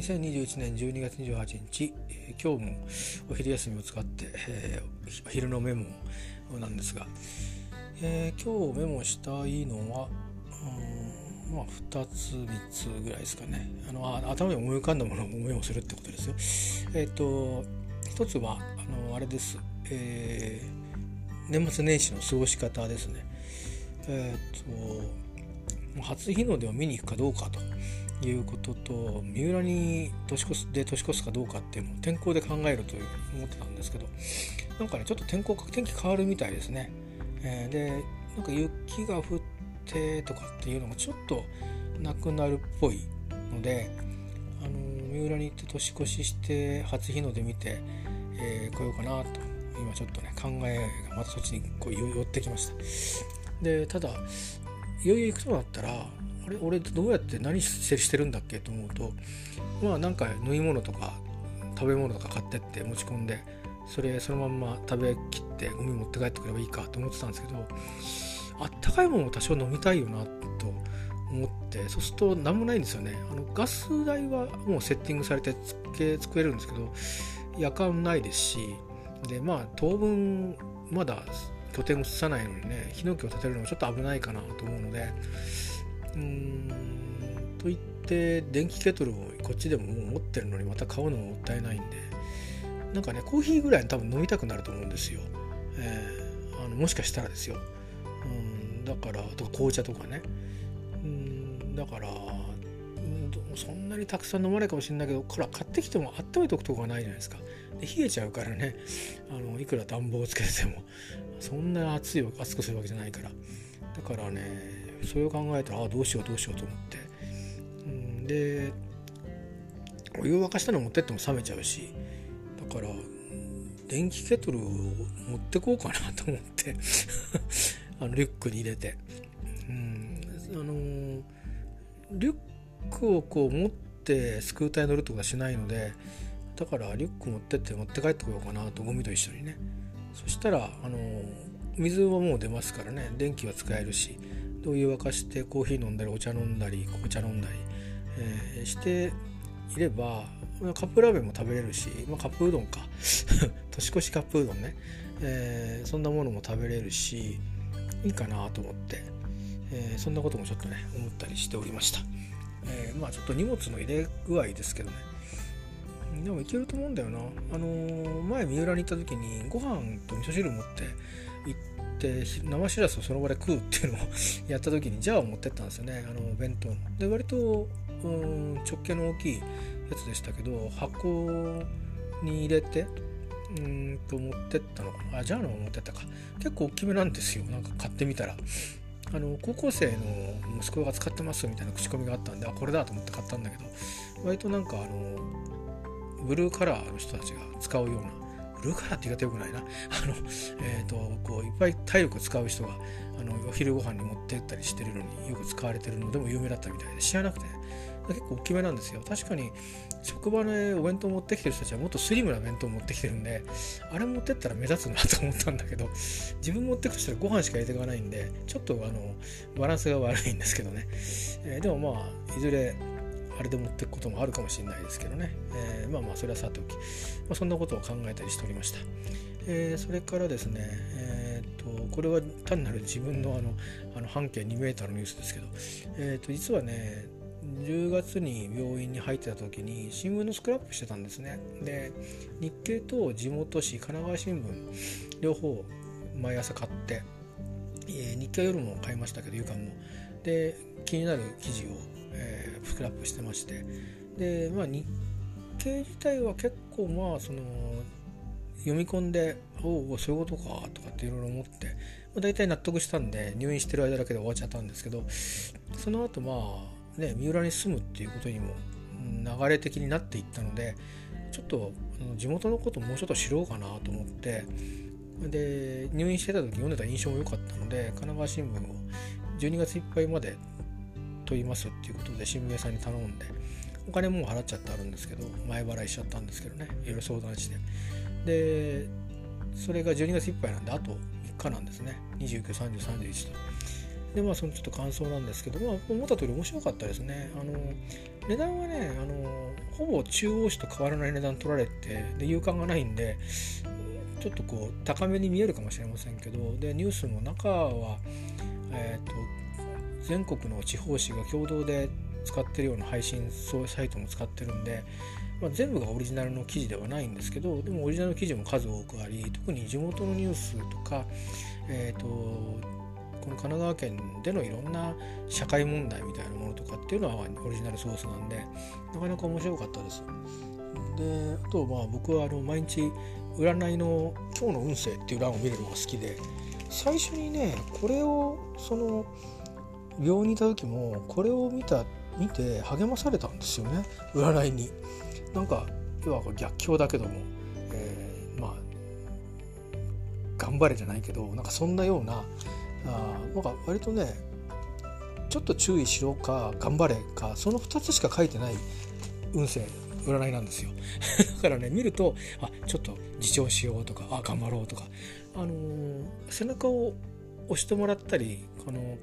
2021年12月28日、えー、今日もお昼休みを使って、えー、昼のメモなんですが、えー、今日メモしたいのはまあ2つ3つぐらいですかねあの頭に思い浮かんだものをメモするってことですよ。えっ、ー、と一つはあのあれです、えー、年末年始の過ごし方ですね。えっ、ー、と初日の出を見に行くかどうかということと三浦に年越すで年越すかどうかっていうのを天候で考えるというふうに思ってたんですけどなんかねちょっと天候天気変わるみたいですね。えー、でなんか雪が降ってとかっていうのがちょっとなくなるっぽいのであの三浦に行って年越しして初日の出見て、えー、来ようかなと今ちょっとね考えがまたそっちにこう寄ってきました。でただいよいよ行くとなったられ？俺どうやって何してるんだっけと思うとまあなんか縫い物とか食べ物とか買ってって持ち込んでそれそのまんま食べきってゴミ持って帰ってくればいいかと思ってたんですけどあったかいものを多少飲みたいよなと思ってそうすると何もないんですよね。あのガス代はもうセッティングされてつけ作れるんですけど夜間ないですしでまあ当分まだ拠点を移さないのにねヒノキを立てるのもちょっと危ないかなと思うのでうんと言って電気ケトルをこっちでももう持ってるのにまた買うのももったいないんでなんかねコーヒーぐらい多分飲みたくなると思うんですよ、えー、あのもしかしたらですよ、うん、だからとか紅茶とかね、うん、だから、そんなにたくさん飲まないかもしれないけどこれは買ってきても温めておくとこがないじゃないですか。で冷えちゃうからねあのいくら暖房をつけててもそんな熱い熱くするわけじゃないから。だからねそれを考えたらあどうしようどうしようと思って、うん、でお湯を沸かしたの持ってっても冷めちゃうし。だから電気ケトルを持ってこうかなと思って。あのリュックに入れて、うん、あのリュックをこう持ってスクーターに乗るとかしないのでだからリュック持ってって持って帰ってこようかなとゴミと一緒にね。そしたらあの水はもう出ますからね。電気は使えるし。お湯沸かしてコーヒー飲んだりお茶飲んだり紅茶飲んだり、えー、していればカップラーメンも食べれるし、まあ、カップうどんか。年越しカップうどんね、えー、そんなものも食べれるしいいかなと思って、えー、そんなこともちょっとね思ったりしておりました、えー、まあちょっと荷物の入れ具合ですけどね。でもいけると思うんだよな。あの、前三浦に行った時にご飯と味噌汁持って行って生しらすをその場で食うっていうのをやった時にジャーを持ってったんですよね。あの弁当の。で割とうん直径の大きいやつでしたけど箱に入れてうんと持ってったのかな。あジャーのも持ってったか。結構大きめなんですよ。なんか買ってみたら。あの高校生の息子が使ってますみたいな口コミがあったんであこれだと思って買ったんだけど割となんかあのブルーカラーの人たちが使うようなルカラって言い方よくないな。あの、えーと、こういっぱい体力使う人があのお昼ご飯に持ってったりしてるのによく使われてるのでも有名だったみたいで知らなくて、結構大きめなんですよ。確かに職場でお弁当持ってきてる人たちはもっとスリムな弁当持ってきてるんであれ持ってったら目立つなと思ったんだけど自分持ってくとしたらご飯しか入れていかないんでちょっとあのバランスが悪いんですけどね、えー、でもまあいずれあれで持っていくこともあるかもしれないですけどね、えー、まあまあそれはさておき、まあ、そんなことを考えたりしておりました、えー、それからですね、えーと、これは単なる自分のあのあの半径2 m のニュースですけど、えーと実はね10月に病院に入ってた時に新聞のスクラップしてたんですね。で日経と地元紙神奈川新聞両方毎朝買って、えー、日経夜も買いましたけど夕刊も。で気になる記事を、クラップしてまして。でまあ日経自体は結構まあその読み込んで「おおそういうことか」とかっていろいろ思って、まあ、大体納得したんで入院してる間だけで終わっちゃったんですけどその後まあね、三浦に住むっていうことにも流れ的になっていったのでちょっと地元のこともうちょっと知ろうかなと思ってで入院してた時読んでた印象も良かったので神奈川新聞を12月いっぱいまで問いますっていうことで新聞屋さんに頼んでお金もう払っちゃってあるんですけど前払いしちゃったんですけどねいろいろ相談して。でそれが12月いっぱいなんであと3日なんですね。293031と。でまあそのちょっと感想なんですけど、まあ、思った通り面白かったですね。あの値段はねあのほぼ中央市と変わらない値段取られてで勇敢がないんでちょっとこう高めに見えるかもしれませんけどでニュースの中は、えーと、全国の地方紙が共同で使ってるような配信サイトも使ってるんで、まあ、全部がオリジナルの記事ではないんですけどでもオリジナル記事も数多くあり特に地元のニュースとか、えーと、この神奈川県でのいろんな社会問題みたいなものとかっていうのはオリジナルソースなんでなかなか面白かったです。であとまあ僕はあの毎日占いの今日の運勢っていう欄を見るのが好きで最初にねこれをその病院にいた時もこれを見た見て励まされたんですよね。占いに。なんか要は逆境だけども、えー、まあ頑張れじゃないけどなんかそんなようなあなんか割とねちょっと注意しろか頑張れかその2つしか書いてない運勢占いなんですよ。だからね見るとあちょっと自重しようとかあ頑張ろうとか、あのー、背中を押してもらったりこの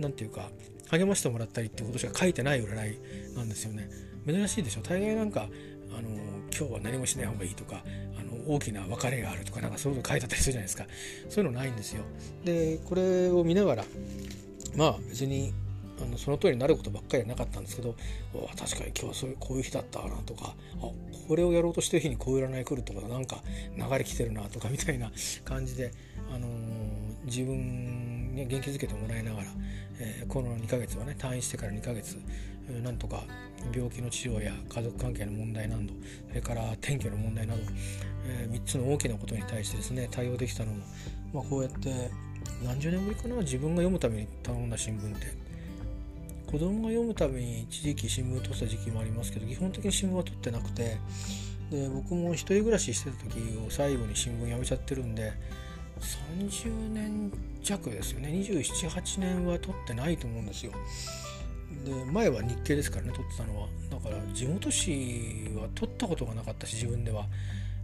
何て言うか励ましてもらったりってことしか書いてない占いなんですよね。珍しいでしょ？大概なんかあの今日は何もしない方がいいとかあの大きな別れがあるとかなんかそういうの書いてあったりするじゃないですか。そういうのないんですよ。でこれを見ながらまあ別にあのその通りになることばっかりはなかったんですけど確かに今日はそういうこういう日だったなとかあこれをやろうとしてる日にこういう占い来るとかなんか流れ来てるなとかみたいな感じで、あのー、自分元気づけてもらいながら、えー、この2ヶ月はね退院してから2ヶ月なんとか病気の治療や家族関係の問題などそれから転居の問題など、えー、3つの大きなことに対してですね対応できたのも、まあ、こうやって何十年ぶりかな自分が読むために頼んだ新聞って。子供が読むために一時期新聞を取った時期もありますけど基本的に新聞は取ってなくてで僕も一人暮らししてた時を最後に新聞やめちゃってるんで30年弱ですよね。278年は取ってないと思うんですよ。で前は日経ですからね取ってたのは。だから地元紙は取ったことがなかったし自分では。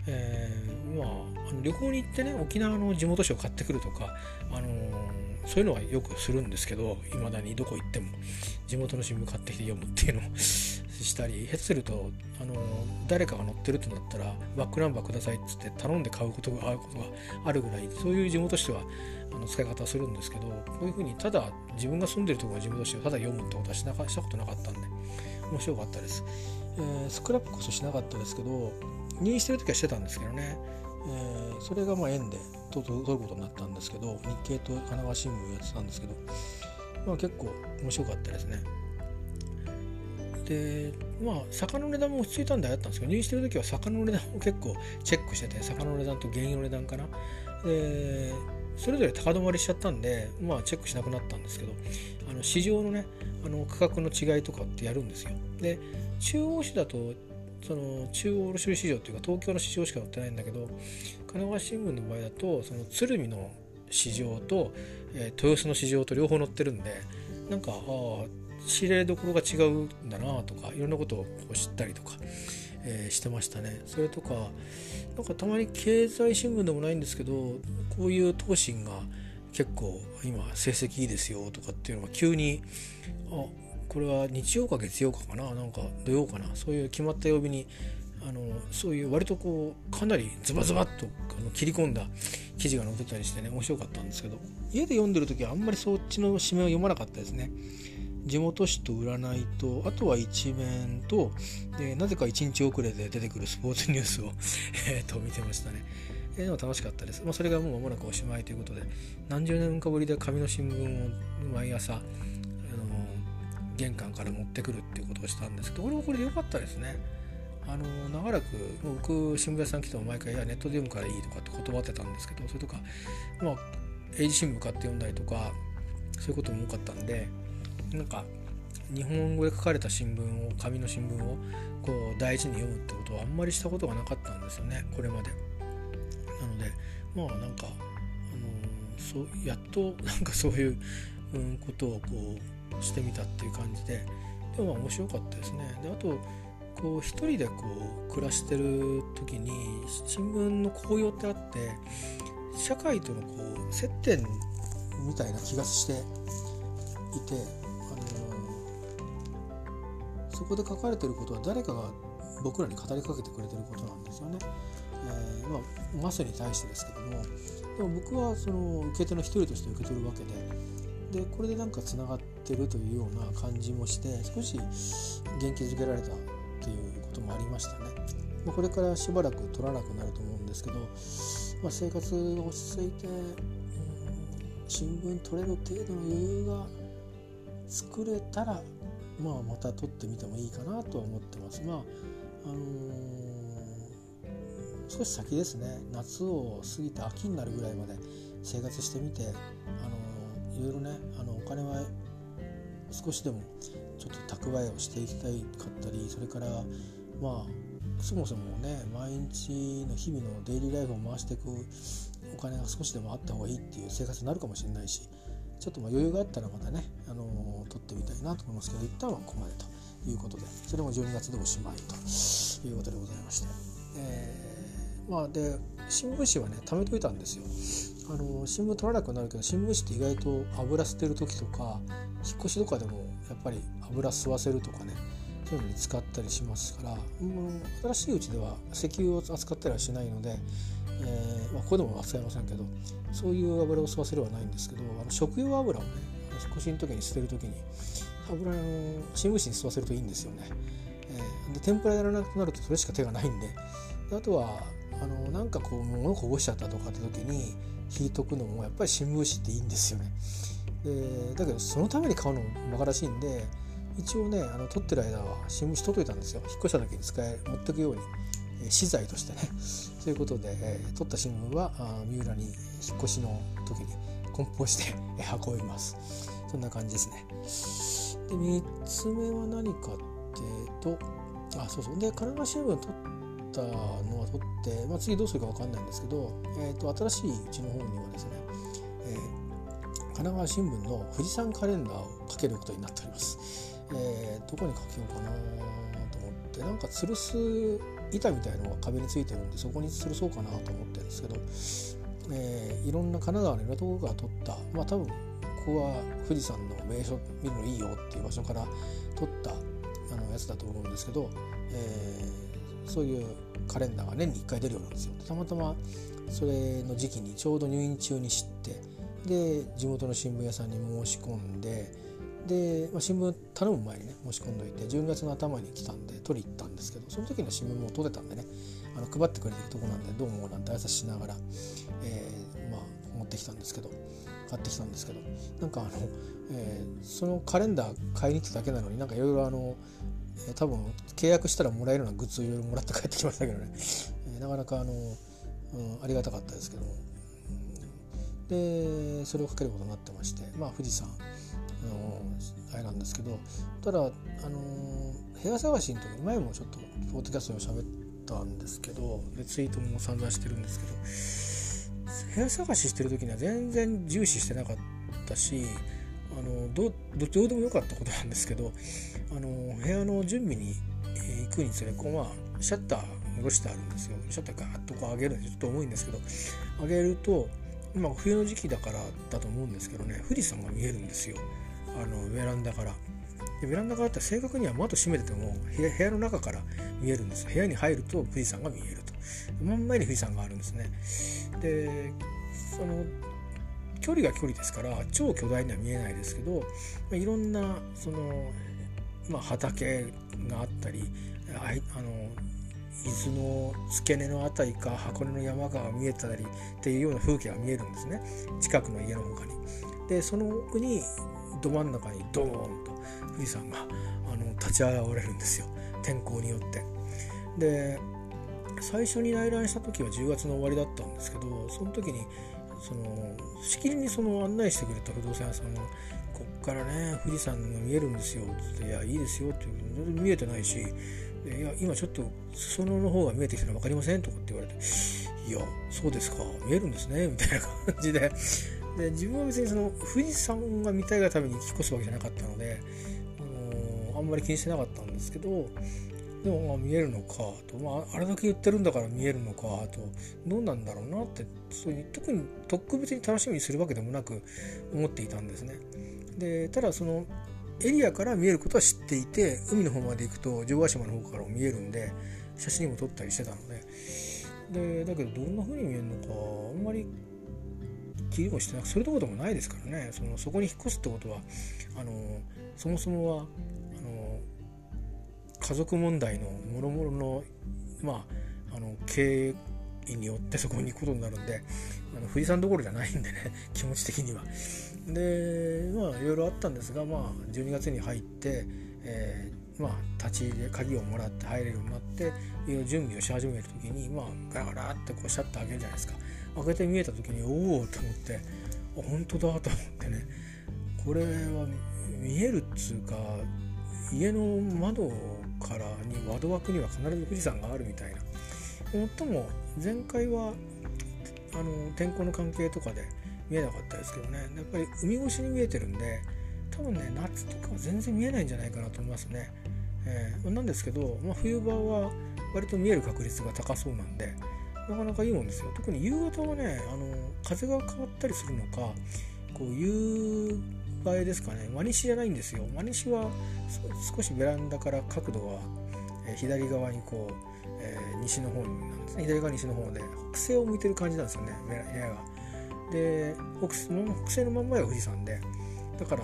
えー、まああの旅行に行ってね沖縄の地元紙を買ってくるとかあのーそういうのはよくするんですけどいまだにどこ行っても地元の新聞買ってきて読むっていうのをしたり下手するとあの誰かが載ってるってなったらバックナンバーくださいっつって頼んで買うことがあることがあるぐらいそういう地元紙はあの使い方するんですけどこういうふうにただ自分が住んでるところの地元紙をただ読むってことはしなかしたことなかったんで面白かったです、えー、スクラップこそしなかったですけど入院してる時はしてたんですけどね、えー、それがまあ縁でと取ることになったんですけど日経と神奈川新聞やってたんですけど、まあ、結構面白かったですね。でまあ魚の値段も落ち着いたんであったんですけど入院してる時は魚の値段を結構チェックしてて魚の値段と原油の値段かな。でそれぞれ高止まりしちゃったんで、まあ、チェックしなくなったんですけどあの市場のねあの価格の違いとかってやるんですよ。で中央市だとその中央卸売市場というか東京の市場しか載ってないんだけど神奈川新聞の場合だとその鶴見の市場と、えー、豊洲の市場と両方載ってるんでなんかああ仕入れどころが違うんだなとかいろんなことを知ったりとか、えー、してましたね。それとかなんかたまに経済新聞でもないんですけどこういう東進が結構今成績いいですよとかっていうのが急にあこれは日曜か月曜かかななんか土曜かなそういう決まった曜日にあのそういう割とこうかなりズバズバッとあの切り込んだ記事が載ってたりしてね面白かったんですけど家で読んでる時はあんまりそっちの紙面を読まなかったですね地元紙と占いとあとは一面とでなぜか1日遅れで出てくるスポーツニュースを えと見てましたねえー、の楽しかったです。まあ、それがもう間もなくおしまいということで、何十年かぶりで紙の新聞を毎朝、あの玄関から持ってくるっていうことをしたんですけどこれもこれで良かったですね。あの長らく僕新聞屋さん来ても毎回「いやネットで読むからいい」とかって断ってたんですけどそれとかまあ英字新聞買って読んだりとかそういうことも多かったんでなんか日本語で書かれた新聞を紙の新聞をこう大事に読むってことはあんまりしたことがなかったんですよねこれまで。なのでまあなんか、あのそうやっとなんかそういう、うん、ことをこうしてみたっていう感じででも面白かったですね。であとこう一人でこう暮らしてる時に新聞の効用ってあって社会とのこう接点みたいな気がしていて、そこで書かれてることは誰かが僕らに語りかけてくれてることなんですよね。えー、まあ、マスに対してですけどもでも僕はその受け手の一人として受け取るわけででこれでなんかつながってるというような感じもして少し元気づけられたっていうこともありましたね。まあ、これからしばらく取らなくなると思うんですけど、まあ、生活が落ち着いて、うん、新聞取れる程度の余裕が作れたら、まあ、また取ってみてもいいかなとは思ってます。まああのー、少し先ですね夏を過ぎて秋になるぐらいまで生活してみて、あのー、いろいろねあのお金は少しでもちょっと蓄えをしていきたいかったりそれからまあそもそもね毎日の日々のデイリーライフを回していくお金が少しでもあった方がいいっていう生活になるかもしれないしちょっとま余裕があったらまたね、あのー、撮ってみたいなと思いますけど一旦はここまでということでそれも12月でおしまいということでございまして、えー、まあで新聞紙はね貯めといたんですよ。あの新聞取らなくなるけど新聞紙って意外と油捨てる時とか引っ越しとかでもやっぱり油吸わせるとかねそういうのに使ったりしますから、うん、新しいうちでは石油を扱ったりはしないので、えーまあ、ここでも扱いませんけどそういう油を吸わせるはないんですけどあの食用油をね引っ越しの時に捨てる時に油の新聞紙に吸わせるといいんですよね。えー、で天ぷらやらなくなるとそれしか手がないんでであとはあのなんかこう物こぼしちゃったとかって時に引いとくのもやっぱり新聞紙っていいんですよね。でだけどそのために買うのも馬鹿らしいんで一応ねあの撮ってる間は新聞紙取っといたんですよ。引っ越した時に使え持ってくように、えー、資材としてね。ということで、えー、撮った新聞はあ三浦に引っ越しの時に梱包して、運びます。そんな感じですね。で3つ目は何かっていうとあそうそう。で神奈川新聞撮ったのは撮って、まあ、次どうするか分かんないんですけど、えーと、新しいうちの方にはですね、えー、神奈川新聞の富士山カレンダーをかけることになっております。えー、どこにかけようかなと思ってなんか吊るす板みたいのが壁についてるんでそこに吊るそうかなと思ってるんですけど、えー、いろんな神奈川のいろんなところから撮ったまあ多分ここは富士山の名所見るのいいよっていう場所から撮ったあのやつだと思うんですけど、えー、そういうカレンダーが年に1回出るようなんですよ。たまたまそれの時期にちょうど入院中に知ってで地元の新聞屋さんに申し込んでで、まあ、新聞頼む前にね申し込んどいて12月の頭に来たんで取り行ったんですけどその時の新聞も取れたんでねあの配ってくれてるとこなんでどうもなんて挨拶しながら、えー、まあ、持ってきたんですけど買ってきたんですけどなんかあの、えー、そのカレンダー買いに行っただけなのになんかいろいろあの多分契約したらもらえるようなグッズをいろいろもらって帰ってきましたけどね、えー、なかなかあの、うん、ありがたかったですけども。でそれをかけることになってましてまあ富士山あれなんですけどただあの部屋探しの時前もちょっとポッドキャストで喋ったんですけどでツイートも散々してるんですけど部屋探ししてる時には全然重視してなかったしあのどどどうでもよかったことなんですけどあの部屋の準備に行くにつれこうまあシャッター下ろしてあるんですよ。シャッターガーッとこう上げるんでちょっと重いんですけど上げると今冬の時期だからだと思うんですけどね富士山が見えるんですよ。あのベランダから。でベランダからって正確には窓閉めてても部屋の中から見えるんです。部屋に入ると富士山が見えると。真ん前に富士山があるんですね。でその距離が距離ですから超巨大には見えないですけど、まあ、いろんなその、まあ、畑があったりああの伊豆の付け根の辺りか箱根の山が見えたりっていうような風景が見えるんですね。近くの家の他に。でその奥にど真ん中にドーンと富士山があの立ち現れるんですよ天候によって。で最初に内覧した時は10月の終わりだったんですけどその時にそのしきりにその案内してくれた不動産屋さんが「こっからね富士山が見えるんですよ」ってって「いやいいですよ」って言う見えてないし「いや今ちょっと裾野の方が見えてきたの分かりません?」とかって言われて「いやそうですか見えるんですね」みたいな感じでで自分は別にその富士山が見たいがために引っ越すわけじゃなかったので、あのー、あんまり気にしてなかったんですけどでもまあ見えるのかと、まあ、あれだけ言ってるんだから見えるのかと。どうなんだろうなってそういう特に特別に楽しみにするわけでもなく思っていたんですね。でただそのエリアから見えることは知っていて海の方まで行くと城ヶ島の方からも見えるんで写真も撮ったりしてたので。でだけどどんな風に見えるのかあんまり気にもしてなくそれどころでもないですからねそのそこに引っ越すってことはあのそもそもはあの家族問題のもろもろのまああの経緯によってそこに行くことになるんであの富士山どころじゃないんでね 気持ち的には。でまあいろいろあったんですが、まあ、12月に入って、えー、まあ、立ち入りで鍵をもらって入れるようになっていろいろ準備をし始める時に、まあ、ガラガラってこうシャッター開けるじゃないですか。開けて見えた時におおと思って本当だと思ってね。これは見えるっつうか家の窓からに窓枠には必ず富士山があるみたいな。もっとも前回はあの天候の関係とかで見えなかったですけどね。やっぱり海越しに見えてるんで多分ね夏とかは全然見えないんじゃないかなと思いますね、えー、なんですけど、まあ、冬場は割と見える確率が高そうなんでなかなかいいもんですよ。特に夕方はねあの風が変わったりするのかこう夕映えですかね。真西じゃないんですよ。真西は少しベランダから角度が、えー、左側にこう、えー、西の方なんですね。左側西の方で北西を向いてる感じなんですよね部屋が。で北西のまんまが富士山でだから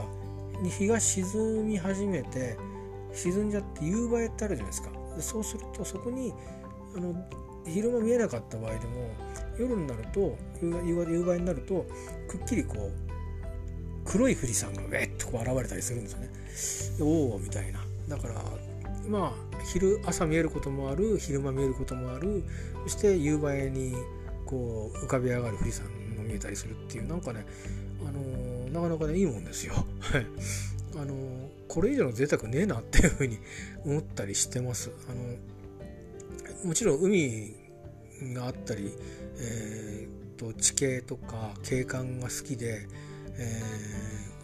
日が沈み始めて沈んじゃって夕映えってあるじゃないですかそうするとそこにあの昼間見えなかった場合でも夜になると夕夕映えになるとくっきりこう黒い富士山がウェッとこう現れたりするんですよね。おおみたいな。だからまあ昼朝見えることもある昼間見えることもあるそして夕映えにこう浮かび上がる富士山見えたりするっていうなんかね、あのー、なかなかねいいもんですよ。あの、これ以上の贅沢ねえなっていうふうに思ったりしてます。あのもちろん海があったり、えーと、地形とか景観が好きで、え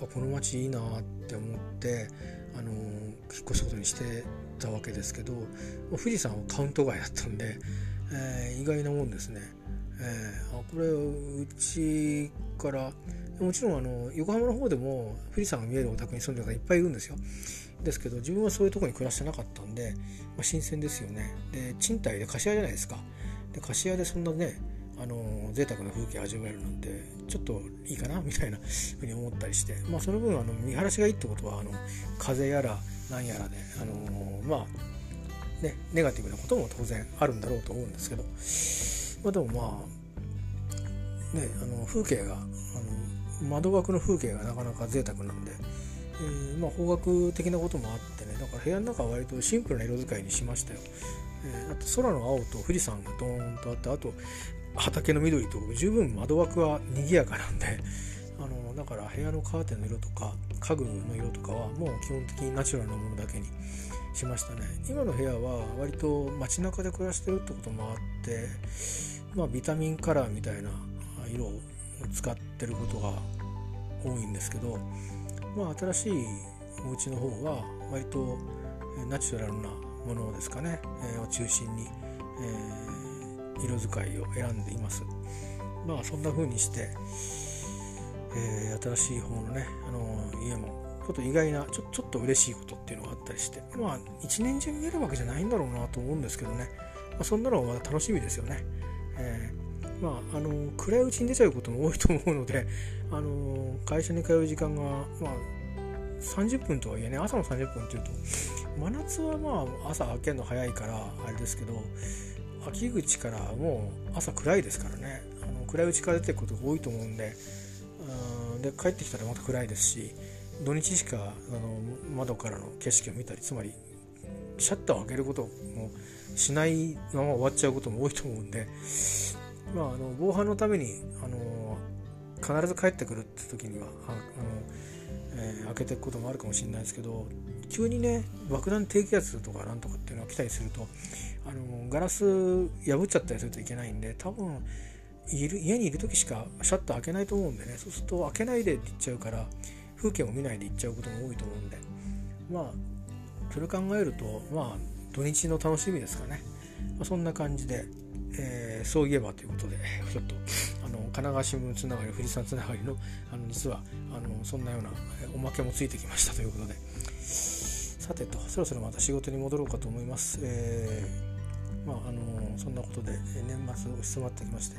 ー、この街いいなって思って、あの引っ越すことにしてたわけですけど富士山はカウント外だったんで、えー、意外なもんですね。えー、あこれうちからもちろんあの横浜の方でも富士山が見えるお宅に住んでる方いっぱいいるんですよ。ですけど自分はそういうとこに暮らしてなかったんで、まあ、新鮮ですよね。で賃貸で貸し屋じゃないですか。で貸し屋でそんなねあの贅沢な風景を味わえるなんてちょっといいかな？みたいなふうに思ったりして。まあその分あの見晴らしがいいってことはあの風やら何やらであのまあねネガティブなことも当然あるんだろうと思うんですけど。まあ、でもまあねあの風景があの窓枠の風景がなかなか贅沢なんで、えー、まあ方角的なこともあってねだから部屋の中は割とシンプルな色使いにしましたよ。えー、あと空の青と富士山がドーンとあってあと畑の緑と十分窓枠は賑やかなんであのだから部屋のカーテンの色とか家具の色とかはもう基本的にナチュラルなものだけにしましたね。今の部屋は割と街中で暮らしてるってこともあってまあビタミンカラーみたいな色を使ってることが多いんですけどまあ新しいお家の方は割とナチュラルなものですかね、えー、を中心に、えー、色使いを選んでいます。まあそんな風にして、えー、新しい方のねあの家もちょっと意外なちょちょっと嬉しいことっていうのがあったりしてまあ一年中見えるわけじゃないんだろうなと思うんですけどね、まあ、そんなのはまだ楽しみですよね。えー、まああの暗いうちに出ちゃうことも多いと思うので あの会社に通う時間がまあ30分とはいえね朝の30分っていうと真夏はまあ朝開けるの早いからあれですけど秋口からもう朝暗いですからねあの暗いうちから出てくことが多いと思うんでうんで帰ってきたらまた暗いですし土日しかあの窓からの景色を見たりつまりシャッターを開けることもしないまま終わっちゃうことも多いと思うんで、まあ、あの防犯のためにあの必ず帰ってくるって時にはあの、えー、開けていくこともあるかもしれないですけど急にね爆弾低気圧とかなんとかっていうのが来たりするとあのガラス破っちゃったりするといけないんで多分いる家にいる時しかシャッター開けないと思うんでねそうすると開けないでって言っちゃうから風景を見ないで行っちゃうことも多いと思うんで。まあそれ考えるとまあ土日の楽しみですかね、まあ、そんな感じで、えー、そういえばということで ちょっとあの神奈川新聞つながり富士山つながりのあの実はあのそんなようなおまけもついてきましたということで。さてとそろそろまた仕事に戻ろうかと思います。えー、まああのそんなことで年末押し迫ってきまして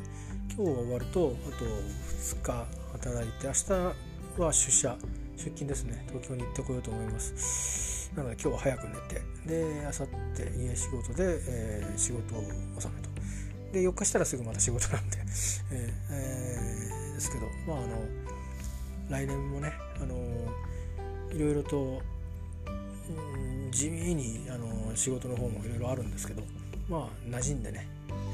今日終わるとあと2日働いて明日は出社出勤ですね。東京に行ってこようと思います。なので今日は早く寝てで明後日家仕事で、えー、仕事を納めと。で4日したらすぐまた仕事なんで、えーえー、ですけどまああの来年もねあのいろいろと、うん、地味にあの仕事の方もいろいろあるんですけどまあ馴染んでね、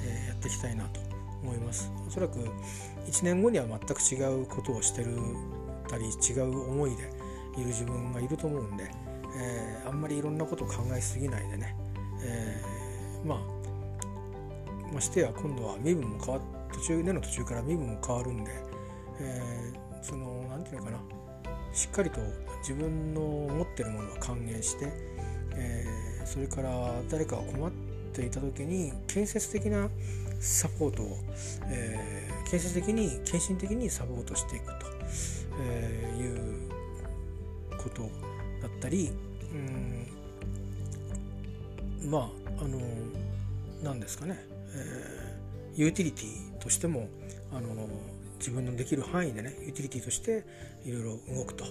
えー、やっていきたいなと思います。おそらく1年後には全く違うことをしてるたり違う思いでいる自分がいると思うんで、えー、あんまりいろんなことを考えすぎないでね、えー、まあましてや今度は身分も変わ途中での途中から身分も変わるんで、えー、その何て言うのかなしっかりと自分の持ってるものは還元して、えー、それから誰かが困っていた時に建設的なサポートを、えー、建設的に献身的にサポートしていくと、えー、いうことだったり、うん、まああの何ですかね、えー、ユーティリティとしてもあの自分のできる範囲でねユーティリティとしていろいろ動くと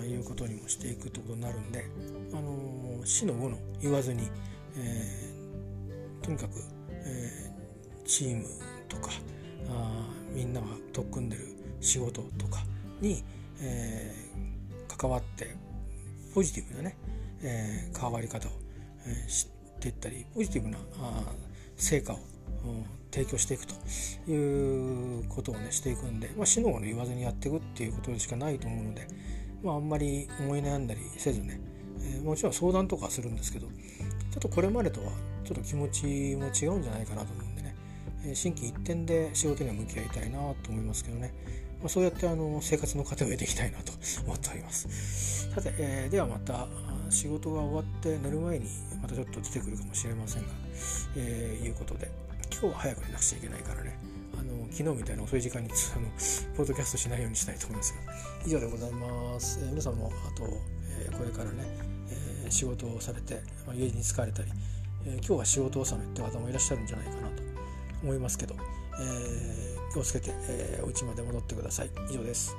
あいうことにもしていくってことになるんで、あの死の後の言わずに、えー、とにかく、えー、チームとかあみんなが取っ組んでる仕事とかに、えー、関わってポジティブなね、えー、関わり方を、えー、知っていったりポジティブなあ成果を提供していくということをねしていくんで、まあ、死の後の言わずにやっていくっていうことしかないと思うので、まあ、あんまり思い悩んだりせずね、えー、もちろん相談とかするんですけどちょっとこれまでとはちょっと気持ちも違うんじゃないかなと思うんでね、えー、心機一転で仕事には向き合いたいなと思いますけどね、まあ、そうやってあの生活の糧を得ていきたいなと思っております。さて、えー、ではまた仕事が終わって寝る前にまたちょっと出てくるかもしれませんが、えー、いうことで今日は早く寝なくちゃいけないからね。あの昨日みたいな遅い時間にあのポッドキャストしないようにしたいと思いますが以上でございます、えー、皆さんもあと、えー、これからね、えー、仕事をされて、まあ、家に疲れたり、えー、今日は仕事納めって方もいらっしゃるんじゃないかなと思いますけど、えー、気をつけて、えー、お家まで戻ってください。以上です。